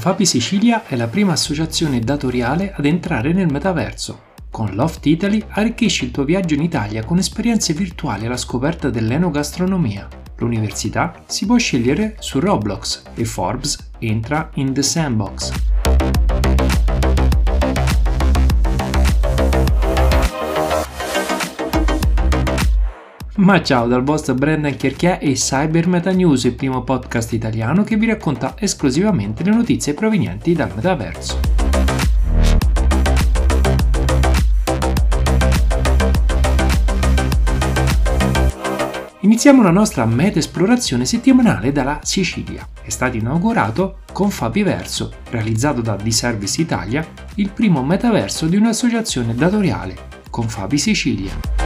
Confapi Sicilia è la prima associazione datoriale ad entrare nel metaverso. Con Loft Italy arricchisci il tuo viaggio in Italia con esperienze virtuali alla scoperta dell'enogastronomia. L'università si può scegliere su Roblox e Forbes entra in The Sandbox. Ma ciao dal vostro Brendan Chierchià e Cyber Meta News, il primo podcast italiano che vi racconta esclusivamente le notizie provenienti dal metaverso. Iniziamo la nostra meta esplorazione settimanale dalla Sicilia. È stato inaugurato con Fabiverso, realizzato da D-Service Italia, il primo metaverso di un'associazione datoriale, con Fabi Sicilia.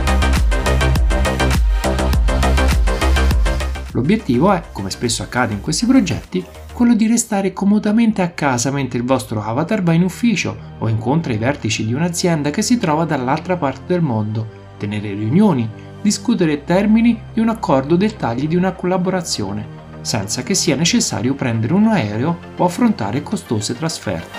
L'obiettivo è, come spesso accade in questi progetti, quello di restare comodamente a casa mentre il vostro avatar va in ufficio o incontra i vertici di un'azienda che si trova dall'altra parte del mondo, tenere riunioni, discutere termini di un accordo dettagli di una collaborazione, senza che sia necessario prendere un aereo o affrontare costose trasferte.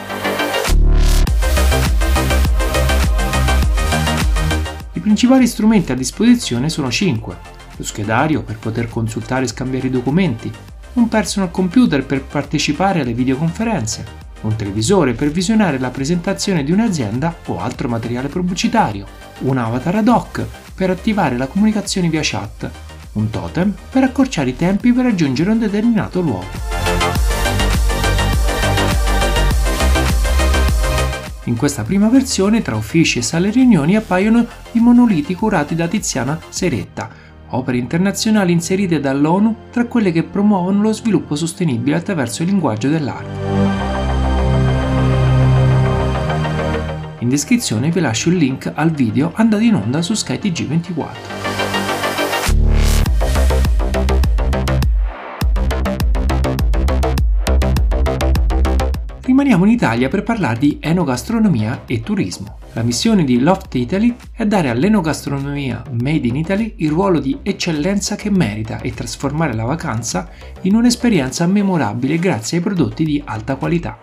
I principali strumenti a disposizione sono 5 lo schedario per poter consultare e scambiare i documenti, un personal computer per partecipare alle videoconferenze, un televisore per visionare la presentazione di un'azienda o altro materiale pubblicitario, un avatar ad hoc per attivare la comunicazione via chat, un totem per accorciare i tempi per raggiungere un determinato luogo. In questa prima versione, tra uffici e sale riunioni appaiono i monoliti curati da Tiziana Seretta, opere internazionali inserite dall'ONU tra quelle che promuovono lo sviluppo sostenibile attraverso il linguaggio dell'arte. In descrizione vi lascio il link al video andato in onda su SkyTG24. Rimaniamo in Italia per parlare di enogastronomia e turismo. La missione di Loft Italy è dare all'enogastronomia made in Italy il ruolo di eccellenza che merita e trasformare la vacanza in un'esperienza memorabile grazie ai prodotti di alta qualità.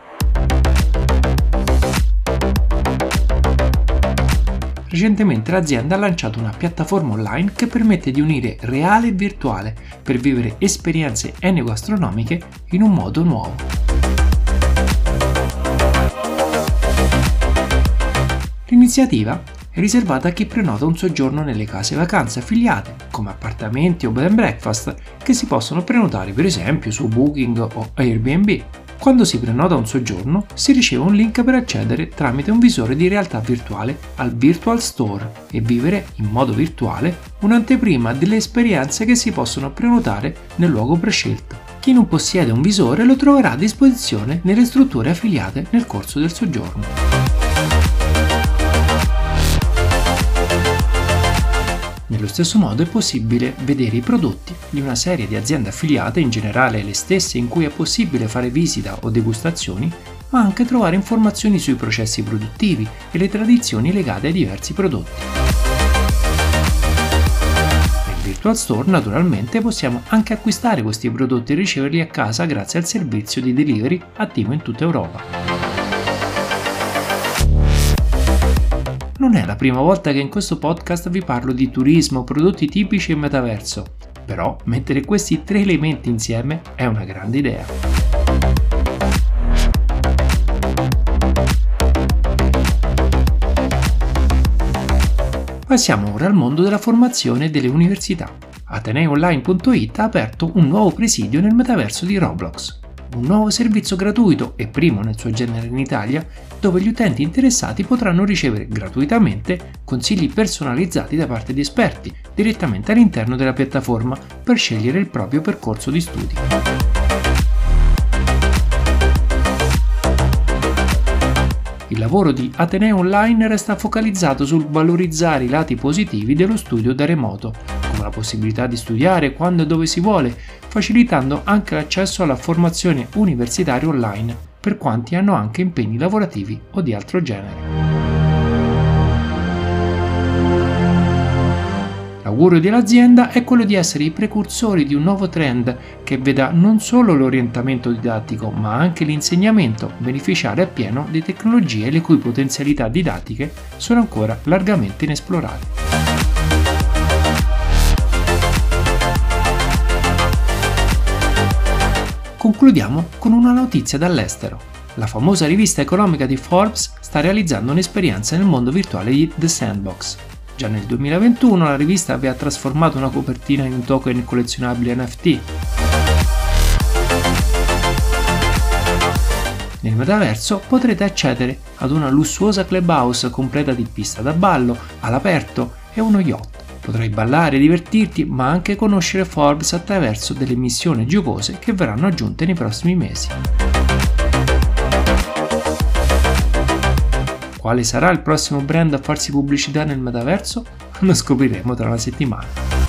Recentemente l'azienda ha lanciato una piattaforma online che permette di unire reale e virtuale per vivere esperienze enogastronomiche in un modo nuovo. L'iniziativa è riservata a chi prenota un soggiorno nelle case vacanze affiliate, come appartamenti o bed and breakfast, che si possono prenotare per esempio su Booking o Airbnb. Quando si prenota un soggiorno, si riceve un link per accedere tramite un visore di realtà virtuale al Virtual Store e vivere in modo virtuale un'anteprima delle esperienze che si possono prenotare nel luogo prescelto. Chi non possiede un visore lo troverà a disposizione nelle strutture affiliate nel corso del soggiorno. Nello stesso modo è possibile vedere i prodotti di una serie di aziende affiliate, in generale le stesse in cui è possibile fare visita o degustazioni, ma anche trovare informazioni sui processi produttivi e le tradizioni legate ai diversi prodotti. Nel Virtual Store naturalmente possiamo anche acquistare questi prodotti e riceverli a casa grazie al servizio di delivery attivo in tutta Europa. Non è la prima volta che in questo podcast vi parlo di turismo, prodotti tipici e metaverso, però mettere questi tre elementi insieme è una grande idea. Passiamo ora al mondo della formazione delle università. Ateneonline.it ha aperto un nuovo presidio nel metaverso di Roblox un nuovo servizio gratuito e primo nel suo genere in Italia, dove gli utenti interessati potranno ricevere gratuitamente consigli personalizzati da parte di esperti direttamente all'interno della piattaforma per scegliere il proprio percorso di studi. Il lavoro di Ateneo Online resta focalizzato sul valorizzare i lati positivi dello studio da remoto, come la possibilità di studiare quando e dove si vuole, facilitando anche l'accesso alla formazione universitaria online per quanti hanno anche impegni lavorativi o di altro genere. La L'augurio dell'azienda è quello di essere i precursori di un nuovo trend che veda non solo l'orientamento didattico ma anche l'insegnamento beneficiare appieno di tecnologie le cui potenzialità didattiche sono ancora largamente inesplorate. Concludiamo con una notizia dall'estero. La famosa rivista economica di Forbes sta realizzando un'esperienza nel mondo virtuale di The Sandbox, Già nel 2021 la rivista aveva trasformato una copertina in un token collezionabile NFT. Nel metaverso potrete accedere ad una lussuosa clubhouse completa di pista da ballo, all'aperto e uno yacht. Potrai ballare divertirti, ma anche conoscere Forbes attraverso delle missioni giocose che verranno aggiunte nei prossimi mesi. Quale sarà il prossimo brand a farsi pubblicità nel metaverso? Lo scopriremo tra una settimana.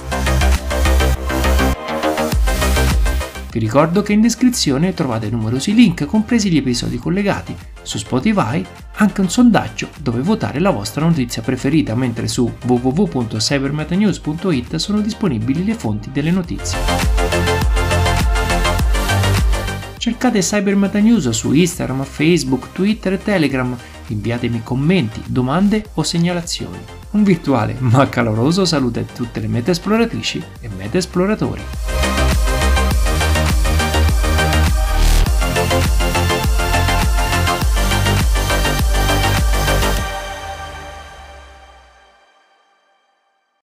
Vi ricordo che in descrizione trovate numerosi link, compresi gli episodi collegati. Su Spotify anche un sondaggio dove votare la vostra notizia preferita, mentre su www.cybermetanews.it sono disponibili le fonti delle notizie. Cercate Cybermeta News su Instagram, Facebook, Twitter e Telegram inviatemi commenti, domande o segnalazioni. Un virtuale ma caloroso saluto a tutte le meta esploratrici e meta esploratori. you